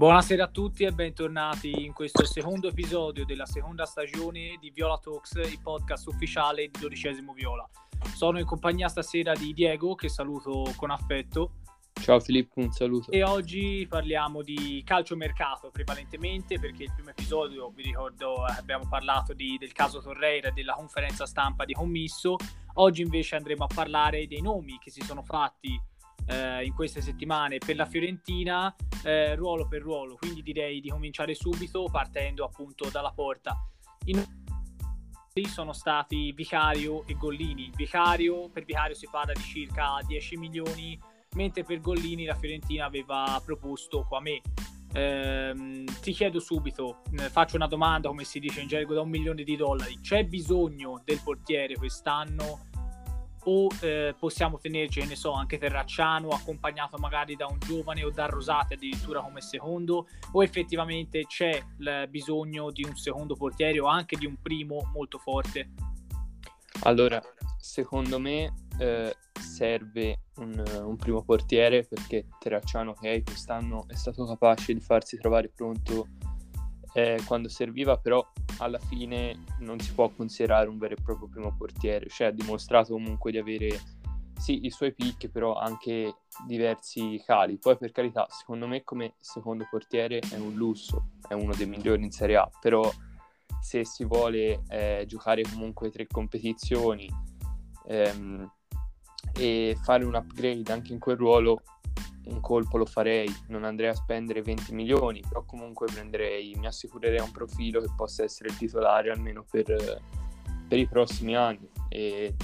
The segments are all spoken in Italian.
Buonasera a tutti e bentornati in questo secondo episodio della seconda stagione di Viola Talks, il podcast ufficiale di dodicesimo Viola. Sono in compagnia stasera di Diego, che saluto con affetto. Ciao Filippo, un saluto. E oggi parliamo di calciomercato prevalentemente perché il primo episodio, vi ricordo, abbiamo parlato di, del caso Torreira e della conferenza stampa di Commisso. Oggi invece andremo a parlare dei nomi che si sono fatti eh, in queste settimane per la Fiorentina, eh, ruolo per ruolo. Quindi direi di cominciare subito partendo appunto dalla porta. In sono stati Vicario e Gollini. Vicario, per Vicario si parla di circa 10 milioni, mentre per Gollini la Fiorentina aveva proposto qua me. Eh, ti chiedo subito, faccio una domanda come si dice in gergo da un milione di dollari, c'è bisogno del portiere quest'anno o eh, possiamo tenerci, ne so, anche Terracciano accompagnato magari da un giovane o da Rosati addirittura come secondo o effettivamente c'è il bisogno di un secondo portiere o anche di un primo molto forte? Allora, secondo me eh, serve un, un, primo portiere perché Terracciano ok quest'anno è stato capace di farsi trovare pronto eh, quando serviva, però alla fine non si può considerare un vero e proprio primo portiere, cioè ha dimostrato comunque di avere sì i suoi picchi, però anche diversi cali. Poi per carità, secondo me come secondo portiere è un lusso, è uno dei migliori in Serie A, però se si vuole eh, giocare comunque tre competizioni ehm, e fare un upgrade anche in quel ruolo, un colpo lo farei, non andrei a spendere 20 milioni, però comunque prenderei, mi assicurerei un profilo che possa essere il titolare almeno per, per i prossimi anni. E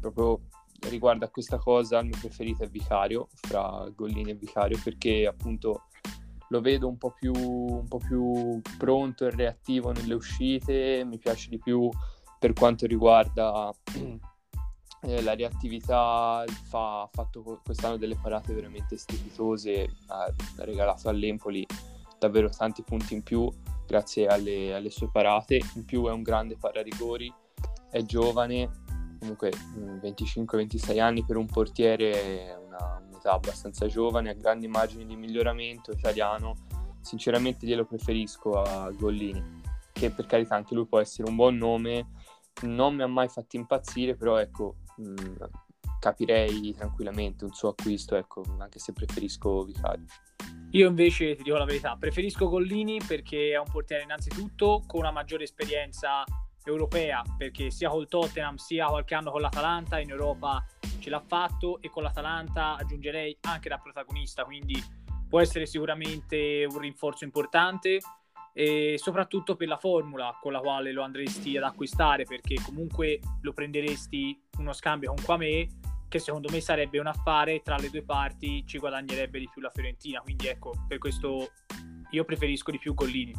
proprio riguardo a questa cosa, il mio preferito è Vicario, fra Gollini e Vicario, perché appunto lo vedo un po' più, un po più pronto e reattivo nelle uscite, mi piace di più per quanto riguarda eh, la reattività fa, ha fatto quest'anno delle parate veramente strepitose, ha regalato all'Empoli davvero tanti punti in più grazie alle, alle sue parate, in più è un grande pararigori, è giovane, comunque 25-26 anni per un portiere è una, un'età abbastanza giovane, ha grandi margini di miglioramento, italiano, sinceramente glielo preferisco a Gollini, che per carità anche lui può essere un buon nome, non mi ha mai fatto impazzire, però ecco, mh, capirei tranquillamente un suo acquisto, ecco, anche se preferisco Vicario. Io invece ti dico la verità, preferisco Gollini perché è un portiere innanzitutto con una maggiore esperienza europea, perché sia col Tottenham sia qualche anno con l'Atalanta in Europa ce l'ha fatto e con l'Atalanta aggiungerei anche da protagonista, quindi può essere sicuramente un rinforzo importante e soprattutto per la formula con la quale lo andresti ad acquistare perché comunque lo prenderesti uno scambio con Quame che secondo me sarebbe un affare tra le due parti ci guadagnerebbe di più la Fiorentina. Quindi ecco per questo io preferisco di più Gollini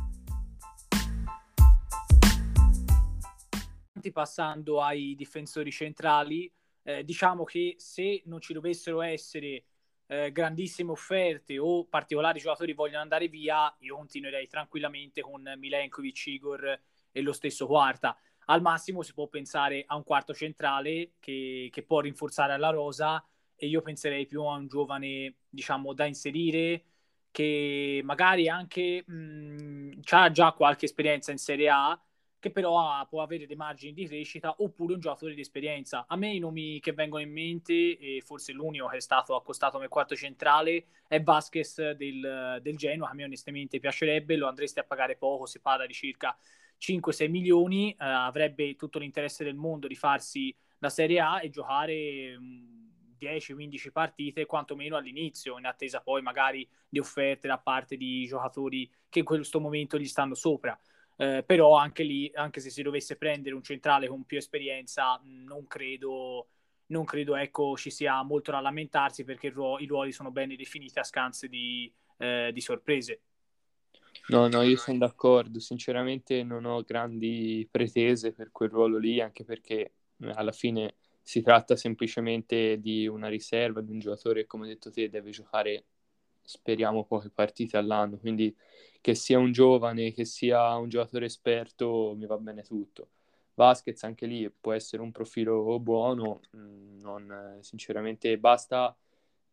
passando ai difensori centrali eh, diciamo che se non ci dovessero essere eh, grandissime offerte o particolari giocatori vogliono andare via, io continuerei tranquillamente con Milenkovic, Igor e lo stesso Quarta. Al massimo si può pensare a un quarto centrale che, che può rinforzare la rosa e io penserei più a un giovane, diciamo, da inserire che magari anche ha già qualche esperienza in Serie A che però ha, può avere dei margini di crescita, oppure un giocatore di esperienza. A me i nomi che vengono in mente, e forse l'unico che è stato accostato nel quarto centrale, è Vasquez del, del Genoa, a me onestamente piacerebbe, lo andresti a pagare poco, si parla di circa 5-6 milioni, eh, avrebbe tutto l'interesse del mondo di farsi la Serie A e giocare... Mh, 10-15 partite, quantomeno all'inizio, in attesa poi magari di offerte da parte di giocatori che in questo momento gli stanno sopra. Eh, però anche lì, anche se si dovesse prendere un centrale con più esperienza, non credo, non credo ecco, ci sia molto da lamentarsi perché ruo- i ruoli sono ben definiti a scanse di, eh, di sorprese. No, no, io sono d'accordo, sinceramente non ho grandi pretese per quel ruolo lì, anche perché eh, alla fine si tratta semplicemente di una riserva, di un giocatore che, come hai detto te, deve giocare, speriamo, poche partite all'anno, quindi che sia un giovane, che sia un giocatore esperto, mi va bene tutto. Vasquez anche lì può essere un profilo buono, mm, non, sinceramente basta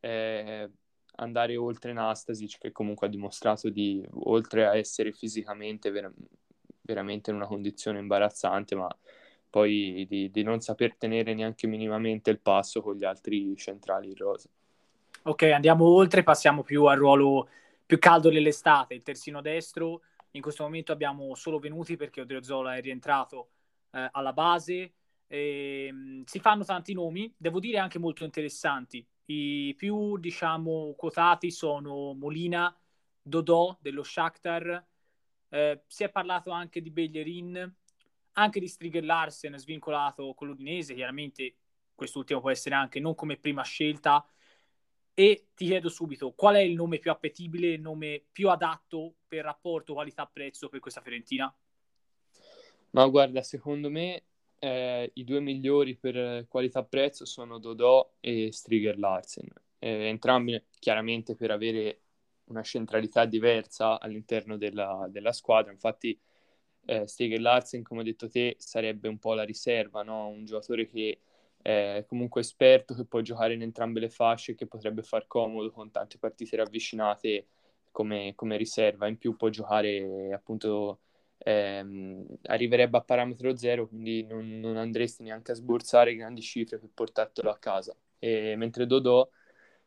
eh, andare oltre Nastasic che comunque ha dimostrato di, oltre a essere fisicamente ver- veramente in una condizione imbarazzante, ma poi di, di, non saper tenere neanche minimamente il passo con gli altri centrali in rosa. Ok, andiamo oltre, passiamo più al ruolo più caldo dell'estate, il terzino destro. In questo momento abbiamo solo venuti perché Odriozola è rientrato eh, alla base. E, ehm, mh, si fanno tanti nomi, devo dire anche molto interessanti. I più, diciamo, quotati sono Molina, Dodò dello Shakhtar. Eh, si è parlato anche di Bellerin, anche di Striger Larsen svincolato con l'Udinese. Chiaramente quest'ultimo può essere anche non come prima scelta, e ti chiedo subito qual è il nome più appetibile, il nome più adatto per rapporto qualità-prezzo per questa Fiorentina? Ma guarda, secondo me eh, i due migliori per qualità-prezzo sono Dodò e Striger Larsen. Eh, entrambi chiaramente per avere una centralità diversa all'interno della, della squadra. Infatti, eh, Striger Larsen, come ho detto te, sarebbe un po' la riserva, no? un giocatore che è comunque esperto, che può giocare in entrambe le fasce, che potrebbe far comodo con tante partite ravvicinate come, come riserva. In più può giocare appunto, ehm, arriverebbe a parametro zero, quindi non, non, andresti neanche a sborsare grandi cifre per portartelo a casa. E, mentre Dodò,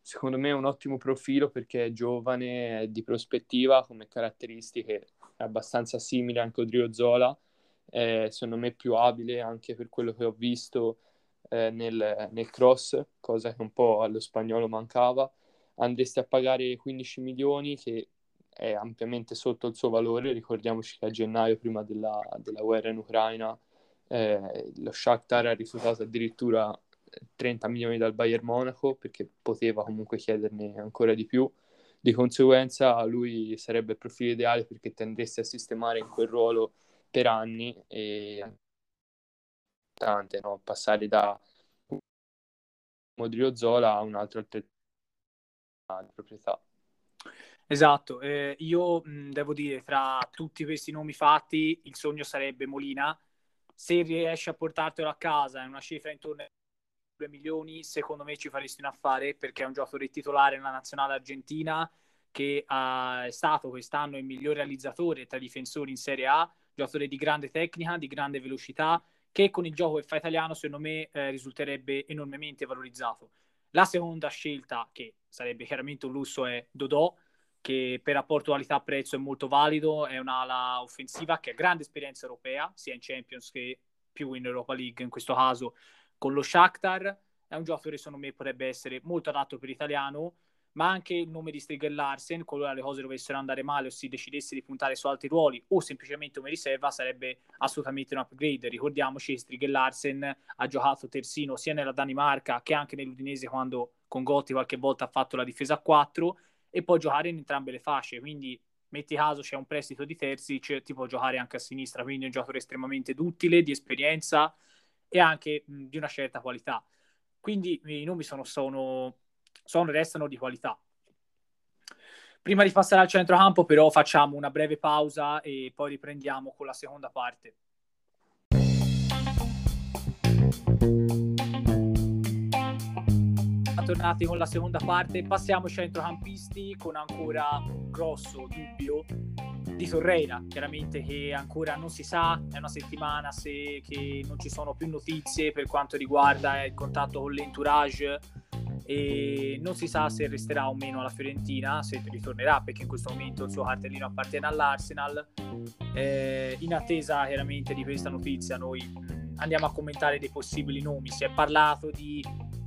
secondo me, è un ottimo profilo perché è giovane, è di prospettiva come caratteristiche, è abbastanza simile anche a Odriozola. È, secondo me più abile anche per quello che ho visto eh, nel, nel, cross, cosa che un po' allo spagnolo mancava, andresti a pagare 15 milioni che è ampiamente sotto il suo valore, ricordiamoci che a gennaio prima della, della guerra in Ucraina eh, lo Shakhtar ha rifiutato addirittura 30 milioni dal Bayern Monaco perché poteva comunque chiederne ancora di più. Di conseguenza lui sarebbe il profilo ideale perché tendresti a sistemare in quel ruolo per anni e importante, no? passare da Modrio Zola a un altro di proprietà. Esatto, eh, io mh, devo dire, tra tutti questi nomi fatti, il sogno sarebbe Molina. Se riesci a portartelo a casa in una cifra intorno ai 2 milioni, secondo me ci faresti un affare perché è un giocatore titolare nella nazionale argentina che uh, è stato quest'anno il miglior realizzatore tra difensori in Serie A, giocatore di grande tecnica, di grande velocità, che con il gioco che fa italiano secondo me eh, risulterebbe enormemente valorizzato. La seconda scelta, che sarebbe chiaramente un lusso, è Dodò, che per rapporto qualità-prezzo è molto valido, è un'ala offensiva che ha grande esperienza europea, sia in Champions che più in Europa League, in questo caso con lo Shakhtar. È un giocatore secondo me potrebbe essere molto adatto per l'italiano, ma anche il nome di Striger Larsen, qualora le cose dovessero andare male o si decidesse di puntare su altri ruoli o semplicemente come riserva, sarebbe assolutamente un upgrade. Ricordiamoci che Striger Larsen ha giocato terzino sia nella Danimarca che anche nell'Udinese quando con Gotti qualche volta ha fatto la difesa a 4 e può giocare in entrambe le fasce, quindi metti caso c'è un prestito di Terzic, ti può giocare anche a sinistra, quindi è un giocatore estremamente duttile, di esperienza e anche mh, di una certa qualità. Quindi i nomi sono, sono sono restano di qualità. Prima di passare al centrocampo, però, facciamo una breve pausa e poi riprendiamo con la seconda parte. Tornati con la seconda parte, passiamo ai centrocampisti con ancora un grosso dubbio di Torreira, chiaramente che ancora non si sa, è una settimana se, che non ci sono più notizie per quanto riguarda il contatto con l'entourage e non si sa se resterà o meno alla Fiorentina, se ritornerà perché in questo momento il suo cartellino appartiene all'Arsenal. Eh, in attesa chiaramente di questa notizia noi andiamo a commentare dei possibili nomi. Si è parlato di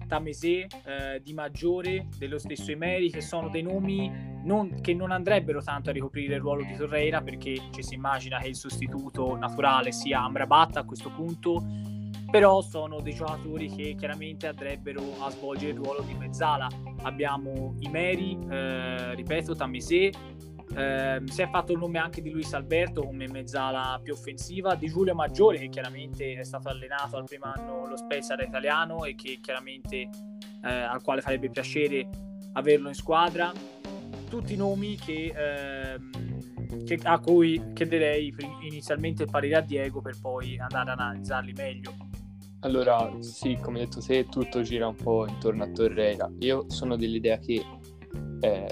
Tamesé, eh, di Maggiore, dello stesso Emery, che sono dei nomi non, che non andrebbero tanto a ricoprire il ruolo di Torreira perché ci si immagina che il sostituto naturale sia Amrabat a questo punto però sono dei giocatori che chiaramente andrebbero a svolgere il ruolo di mezzala. Abbiamo Imeri, eh, ripeto, Tamesé, eh, si è fatto il nome anche di Luis Alberto come mezzala più offensiva, di Giulio Maggiore che chiaramente è stato allenato al primo anno lo Spezia da italiano e che chiaramente eh, al quale farebbe piacere averlo in squadra. Tutti nomi che, ehm, che, a cui chiederei inizialmente il parere a Diego per poi andare ad analizzarli meglio. Allora, sì, come detto te, tutto gira un po' intorno a Torreira. Io sono dell'idea che eh,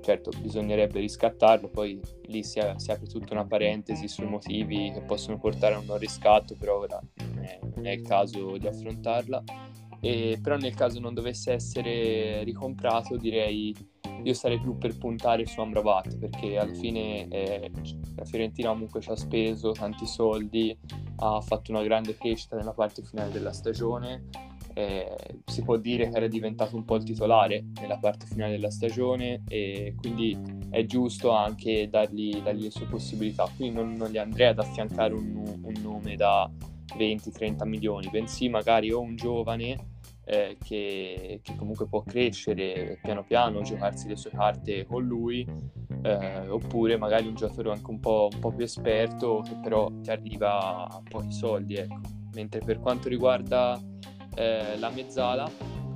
certo bisognerebbe riscattarlo, poi lì si, si, apre tutta una parentesi sui motivi che possono portare a un non riscatto, però ora non è, è il caso di affrontarla. E, però nel caso non dovesse essere ricomprato direi io sarei più per puntare su Amrabat perché alla fine eh, la Fiorentina comunque ci ha speso tanti soldi, ha fatto una grande crescita nella parte finale della stagione, eh, si può dire che era diventato un po' il titolare nella parte finale della stagione e quindi è giusto anche dargli, dargli le sue possibilità. Quindi non, non gli andrei ad affiancare un, un nome da 20-30 milioni, bensì magari o un giovane eh, che, che, comunque può crescere piano piano, giocarsi le sue carte con lui, eh, oppure magari un giocatore anche un po', un po', più esperto che però ti arriva a pochi soldi. Ecco. Mentre per quanto riguarda eh, la mezzala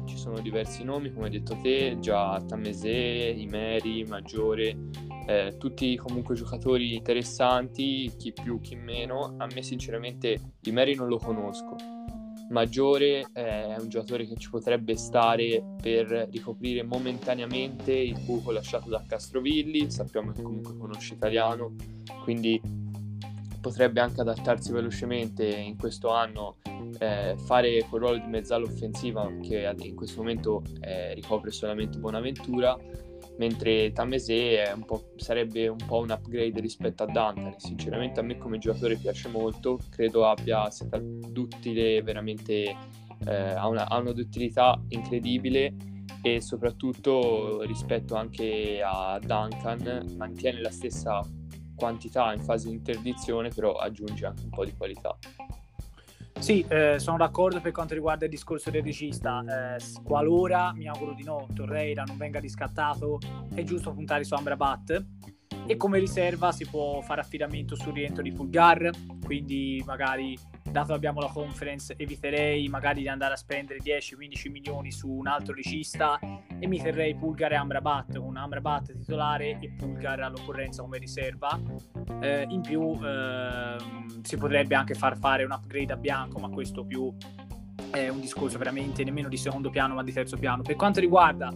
ci sono diversi nomi, come hai detto te, già Tamese, Imeri, Maggiore, eh, tutti comunque giocatori interessanti, chi più, chi meno. A me sinceramente Imeri non lo conosco, Maggiore è un giocatore che ci potrebbe stare per ricoprire momentaneamente il buco lasciato da Castrovilli, sappiamo che comunque conosce italiano, quindi potrebbe anche adattarsi velocemente in questo anno, eh, fare quel ruolo di mezzala offensiva che in questo momento eh, ricopre solamente Bonaventura mentre Tamese un sarebbe un po' un upgrade rispetto a Duncan. Sinceramente a me come giocatore piace molto, credo abbia duttile veramente, eh, ha, una, ha una incredibile e soprattutto rispetto anche a Duncan mantiene la stessa quantità in fase di interdizione però aggiunge anche un po' di qualità. Sì, eh, sono d'accordo per quanto riguarda il discorso del regista. Eh, qualora, mi auguro di no, Torreira non venga riscattato, è giusto puntare su Amrabat. E come riserva si può fare affidamento sul rientro di Pulgar, quindi magari dato che abbiamo la conference, eviterei magari di andare a spendere 10-15 milioni su un altro regista e mi terrei Pulgar e Amrabat con Amrabat titolare e Pulgar all'occorrenza come riserva. Eh, in più eh, si potrebbe anche far fare un upgrade a Bianco, ma questo più è un discorso veramente nemmeno di secondo piano ma di terzo piano. Per quanto riguarda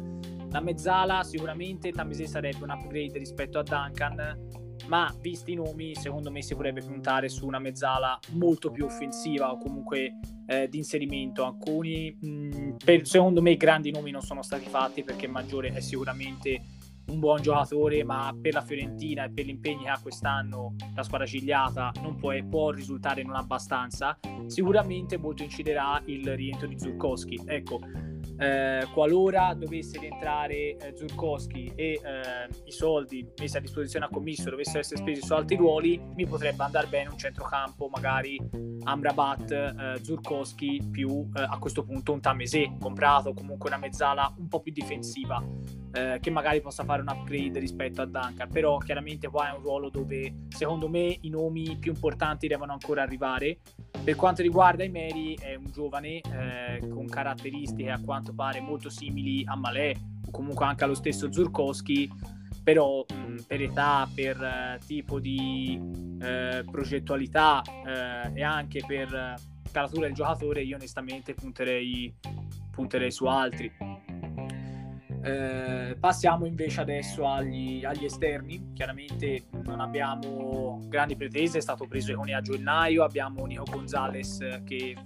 la mezzala, sicuramente Tamese sarebbe un upgrade rispetto a Duncan ma visti i nomi secondo me si potrebbe puntare su una mezzala molto più offensiva o comunque eh, di inserimento. Alcuni mh, per, secondo me grandi nomi non sono stati fatti perché Maggiore è sicuramente un buon giocatore ma per la Fiorentina e per gli impegni che ha quest'anno la squadra cigliata non può, può risultare non abbastanza. Sicuramente molto inciderà il rientro di Zurkowski. Ecco eh, qualora dovesse rientrare eh, Zurkowski e eh, i soldi messi a disposizione a commisso dovessero essere spesi su altri ruoli, mi potrebbe andare bene un centrocampo, magari Amrabat, eh, Zurkowski più eh, a questo punto un Tamese comprato, comunque una mezzala un po' più difensiva. Eh, che magari possa fare un upgrade rispetto a Duncan, però chiaramente qua è un ruolo dove secondo me i nomi più importanti devono ancora arrivare. Per quanto riguarda i Meri, è un giovane eh, con caratteristiche a quanto pare molto simili a Malè o comunque anche allo stesso Zurkowski, però mh, per età, per uh, tipo di uh, progettualità uh, e anche per caratura del giocatore, io onestamente punterei, punterei su altri. Eh, passiamo invece adesso agli, agli, esterni. Chiaramente non abbiamo grandi pretese, è stato preso Econe a gennaio, abbiamo Nico Gonzalez che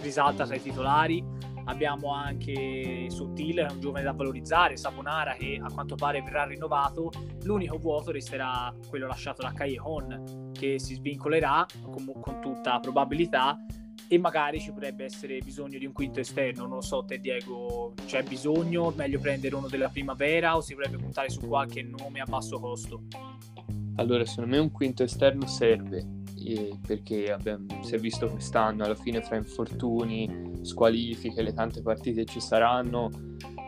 risalta tra i titolari, abbiamo anche Sottil, un giovane da valorizzare, Saponara che a quanto pare verrà rinnovato, l'unico vuoto resterà quello lasciato da Callejon che si svincolerà con, con tutta probabilità e magari ci potrebbe essere bisogno di un quinto esterno. Non lo so, te Diego, c'è bisogno? Meglio prendere uno della primavera o si potrebbe puntare su qualche nome a basso costo? Allora, secondo me un quinto esterno serve perché abbiamo, si è visto quest'anno alla fine fra infortuni, squalifiche, le tante partite ci saranno.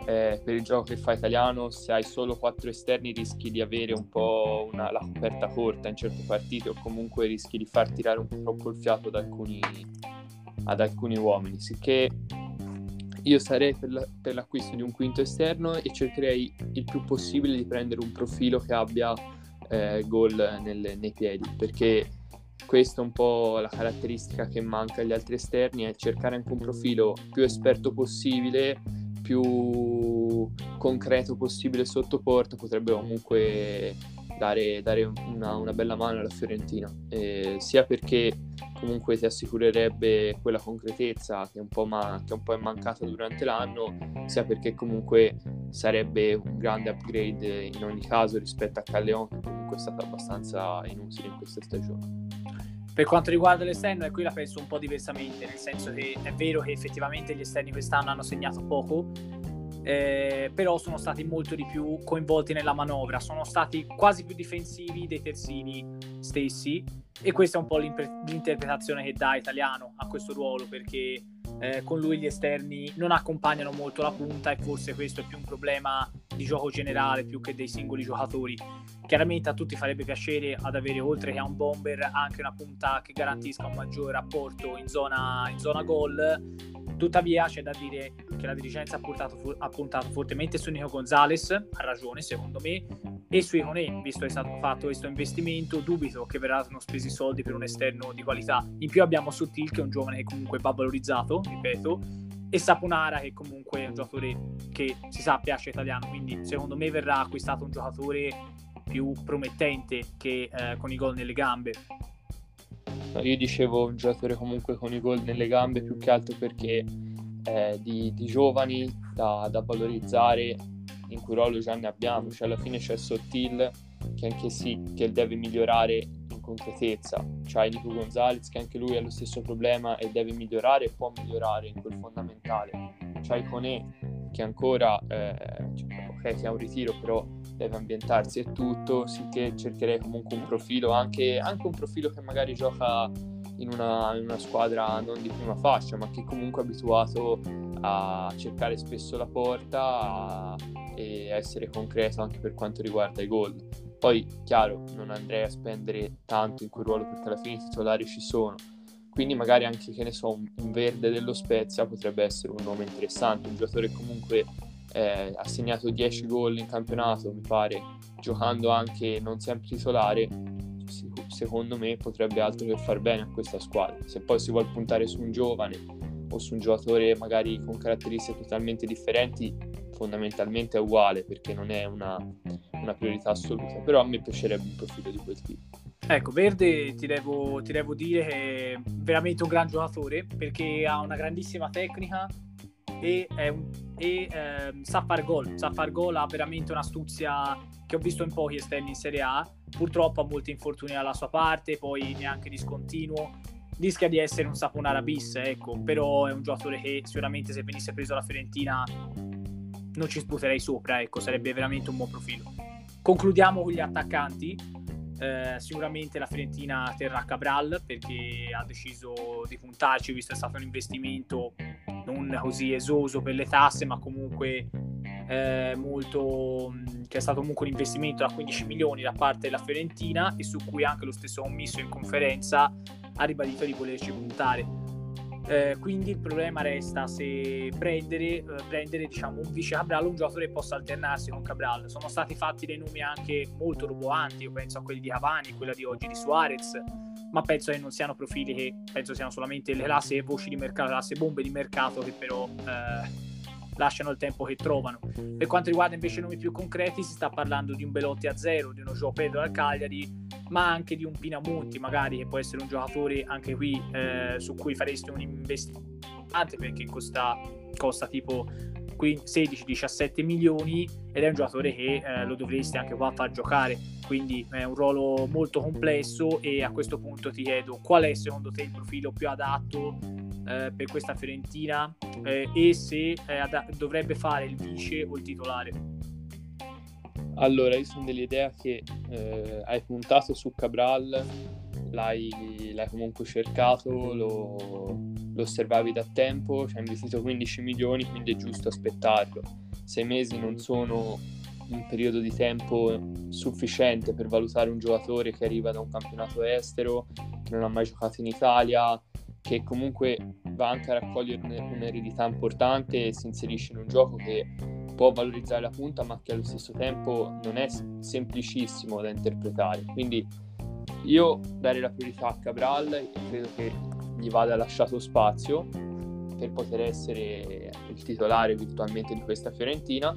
Eh, per il gioco che fa italiano, se hai solo quattro esterni, rischi di avere un po' una, la coperta corta in certe partite, o comunque rischi di far tirare un po' troppo il fiato ad alcuni, ad alcuni uomini, sicché io sarei per, la, per, l'acquisto di un quinto esterno e cercherei il più possibile di prendere un profilo che abbia eh, gol nel, nei piedi, perché questa è un po' la caratteristica che manca agli altri esterni, è cercare anche un profilo più esperto possibile, più concreto possibile sotto porta potrebbe comunque dare, dare una, una, bella mano alla Fiorentina, eh, sia perché comunque ti assicurerebbe quella concretezza che un, ma- che un po' è mancata durante l'anno, sia perché comunque sarebbe un grande upgrade in ogni caso rispetto a Calleon che comunque è stato abbastanza inutile in questa stagione. Per quanto riguarda l'esterno, qui la penso un po' diversamente, nel senso che è vero che effettivamente gli esterni quest'anno hanno segnato poco, eh, però sono stati molto di più coinvolti nella manovra, sono stati quasi più difensivi dei terzini stessi e questa è un po' l'interpretazione che dà Italiano a questo ruolo perché eh, con lui gli esterni non accompagnano molto la punta e forse questo è più un problema di gioco generale più che dei singoli giocatori. Chiaramente a tutti farebbe piacere ad avere oltre che a un bomber anche una punta che garantisca un maggior rapporto in zona, in zona gol Tuttavia c'è da dire che la dirigenza ha, portato, ha puntato fortemente su Nico Gonzalez, ha ragione secondo me, e su Ione, visto che è stato fatto questo investimento, dubito che verranno spesi soldi per un esterno di qualità. In più abbiamo Sottil che è un giovane che comunque va valorizzato, ripeto, e Saponara che comunque è un giocatore che si sa piace italiano, quindi secondo me verrà acquistato un giocatore più promettente che eh, con i gol nelle gambe. No, io dicevo un giocatore comunque con i gol nelle gambe più che altro perché eh, di, di, giovani da, da, valorizzare in cui ruolo già ne abbiamo, cioè alla fine c'è Sottil che anche sì, che deve migliorare in concretezza, c'è Nico Gonzalez che anche lui ha lo stesso problema e deve migliorare e può migliorare in quel fondamentale, c'è Icone che ancora, eh, cioè, ok ha un ritiro però deve ambientarsi e tutto, sicché cercherei comunque un profilo, anche, anche un profilo che magari gioca in una, in una, squadra non di prima fascia, ma che comunque è abituato a cercare spesso la porta a, e essere concreto anche per quanto riguarda i gol. Poi, chiaro, non andrei a spendere tanto in quel ruolo perché alla fine i titolari ci sono. Quindi magari anche, che ne so, un verde dello Spezia potrebbe essere un nome interessante, un giocatore comunque eh, ha segnato 10 gol in campionato, mi pare, giocando anche non sempre titolare, secondo me potrebbe altro che far bene a questa squadra. Se poi si vuole puntare su un giovane o su un giocatore magari con caratteristiche totalmente differenti, fondamentalmente è uguale perché non è una, una priorità assoluta, però a me piacerebbe un profilo di quel tipo. Ecco, Verde ti devo, ti devo dire che è veramente un gran giocatore perché ha una grandissima tecnica, e, un, e ehm, sa fare gol, sa fare gol, ha veramente un'astuzia che ho visto in pochi esterni in Serie A, purtroppo ha molti infortuni alla sua parte, poi neanche discontinuo, rischia di essere un Saponara bis, ecco, però è un giocatore che sicuramente se venisse preso alla Fiorentina non ci sputerei sopra, ecco, sarebbe veramente un buon profilo. Concludiamo con gli attaccanti, eh, sicuramente la Fiorentina terrà Cabral perché ha deciso di puntarci, visto che è stato un investimento non così esoso per le tasse, ma comunque eh, molto che è stato comunque un investimento da 15 milioni da parte della Fiorentina e su cui anche lo stesso commisso in conferenza ha ribadito di volerci puntare. Eh, quindi il problema resta se prendere, eh, prendere diciamo, un vice Cabral, un giocatore che possa alternarsi con Cabral. Sono stati fatti dei nomi anche molto roboanti, io penso a quelli di Cavani, quella di oggi di Suarez, ma penso che non siano profili che penso siano solamente le classe voci di mercato, le bombe di mercato che però eh, lasciano il tempo che trovano. Per quanto riguarda invece i nomi più concreti, si sta parlando di un Belotti a zero, di uno Gio Pedro al Cagliari, ma anche di un Pinamonti, magari che può essere un giocatore anche qui eh, su cui faresti un investimento perché costa, costa tipo 16-17 milioni ed è un giocatore che eh, lo dovresti anche qua far giocare. Quindi è un ruolo molto complesso e a questo punto ti chiedo qual è secondo te il profilo più adatto eh, per questa Fiorentina? Eh, e se ad- dovrebbe fare il vice o il titolare? Allora io sono dell'idea che eh, hai puntato su Cabral l'hai, l'hai comunque cercato lo, lo, osservavi da tempo ci hai investito 15 milioni quindi è giusto aspettarlo sei mesi non sono un periodo di tempo sufficiente per valutare un giocatore che arriva da un campionato estero, che non ha mai giocato in Italia, che comunque va anche a raccogliere un'eredità importante e si inserisce in un gioco che può valorizzare la punta, ma che allo stesso tempo non è semplicissimo da interpretare. Quindi io darei la priorità a Cabral e credo che gli vada lasciato spazio per poter essere il titolare virtualmente di questa Fiorentina.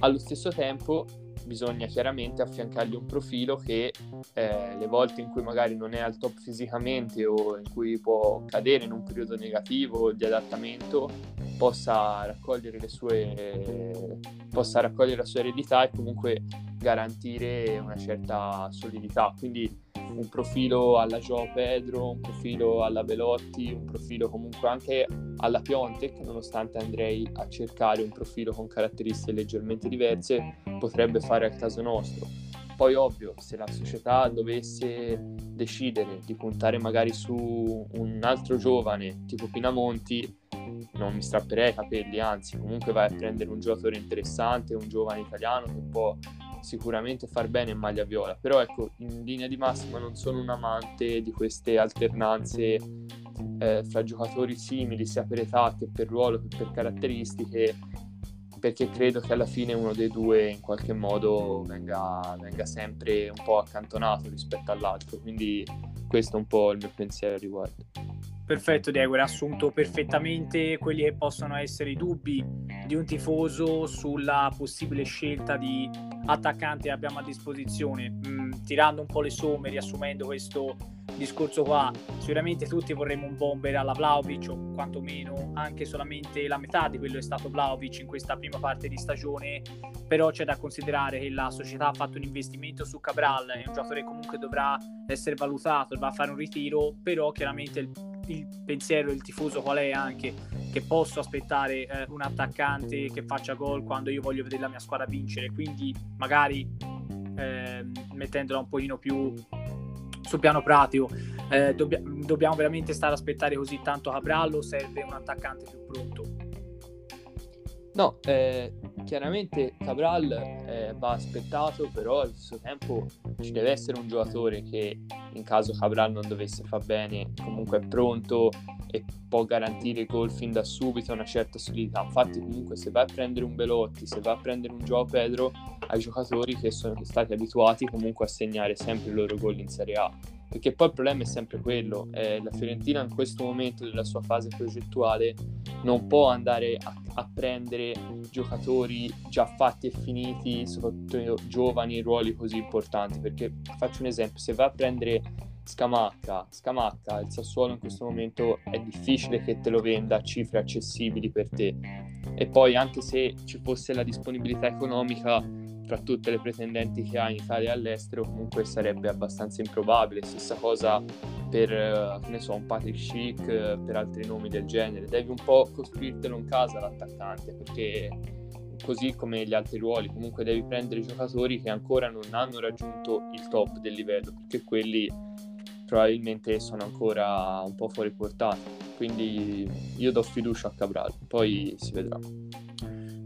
Allo stesso tempo bisogna chiaramente affiancargli un profilo che eh, le volte in cui magari non è al top fisicamente o in cui può cadere in un periodo negativo di adattamento possa raccogliere le sue possa raccogliere la sua eredità e comunque garantire una certa solidità quindi un profilo alla Joao Pedro, un profilo alla Velotti, un profilo comunque anche alla Piontek, nonostante andrei a cercare un profilo con caratteristiche leggermente diverse, potrebbe fare al caso nostro. Poi ovvio, se la società dovesse decidere di puntare magari su un altro giovane tipo Pinamonti, non mi strapperei i capelli, anzi comunque vai a prendere un giocatore interessante, un giovane italiano che può sicuramente far bene in maglia viola, però ecco, in linea di massima non sono un amante di queste alternanze eh, fra giocatori simili sia per età che per ruolo che per caratteristiche, perché credo che alla fine uno dei due in qualche modo venga, venga sempre un po' accantonato rispetto all'altro, quindi questo è un po' il mio pensiero a riguardo. Perfetto Diego, hai assunto perfettamente quelli che possono essere i dubbi di un tifoso sulla possibile scelta di attaccante che abbiamo a disposizione. Mm, tirando un po' le somme, riassumendo questo discorso qua, sicuramente tutti vorremmo un bomber alla Vlaovic o quantomeno anche solamente la metà di quello è stato Vlaovic in questa prima parte di stagione, però c'è da considerare che la società ha fatto un investimento su Cabral, è un giocatore che comunque dovrà essere valutato, dovrà fare un ritiro, però chiaramente il il pensiero del tifoso qual è anche che posso aspettare eh, un attaccante che faccia gol quando io voglio vedere la mia squadra vincere. Quindi magari eh, mettendola un pochino più sul piano pratico eh, dobbia- dobbiamo veramente stare a aspettare così tanto Cabrallo serve un attaccante più pronto? No, eh, chiaramente Cabral eh, va aspettato, però allo stesso tempo ci deve essere un giocatore che in caso Cabral non dovesse far bene, comunque è pronto e può garantire gol fin da subito una certa solidità. Infatti comunque se vai a prendere un Belotti, se vai a prendere un Gio Pedro, hai giocatori che sono stati abituati comunque a segnare sempre i loro gol in Serie A perché poi il problema è sempre quello, eh, la Fiorentina in questo momento della sua fase progettuale non può andare a, a, prendere giocatori già fatti e finiti, soprattutto giovani in ruoli così importanti, perché faccio un esempio, se va a prendere Scamacca, Scamacca, il Sassuolo in questo momento è difficile che te lo venda a cifre accessibili per te. E poi anche se ci fosse la disponibilità economica tra tutte le pretendenti che ha in Italia e all'estero comunque sarebbe abbastanza improbabile. Stessa cosa per, eh, ne so, un Patrick Schick, eh, per altri nomi del genere. Devi un po' costruirtelo in casa l'attaccante perché così come gli altri ruoli comunque devi prendere giocatori che ancora non hanno raggiunto il top del livello perché quelli probabilmente sono ancora un po' fuori portata quindi io do fiducia a Cabral poi si vedrà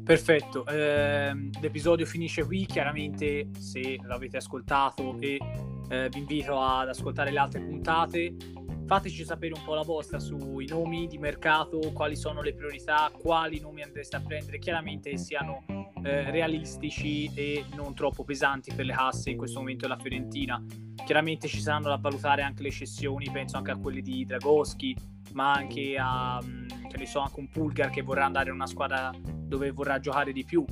Perfetto, eh, l'episodio finisce qui, chiaramente se l'avete ascoltato e eh, vi invito ad ascoltare le altre puntate, fateci sapere un po' la vostra sui nomi di mercato, quali sono le priorità, quali nomi andreste a prendere, chiaramente siano eh, realistici e non troppo pesanti per le casse in questo momento della Fiorentina. Chiaramente ci saranno da valutare anche le cessioni, penso anche a quelle di Dragoschi, ma anche a, che ne so, anche un Pulgar che vorrà andare in una squadra dove vorrà giocare di più.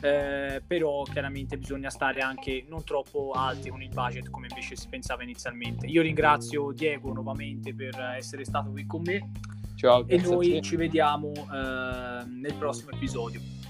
Eh, però chiaramente bisogna stare anche non troppo alti con il budget come invece si pensava inizialmente. Io ringrazio Diego nuovamente per essere stato qui con me Ciao, e noi ci vediamo eh, nel prossimo episodio.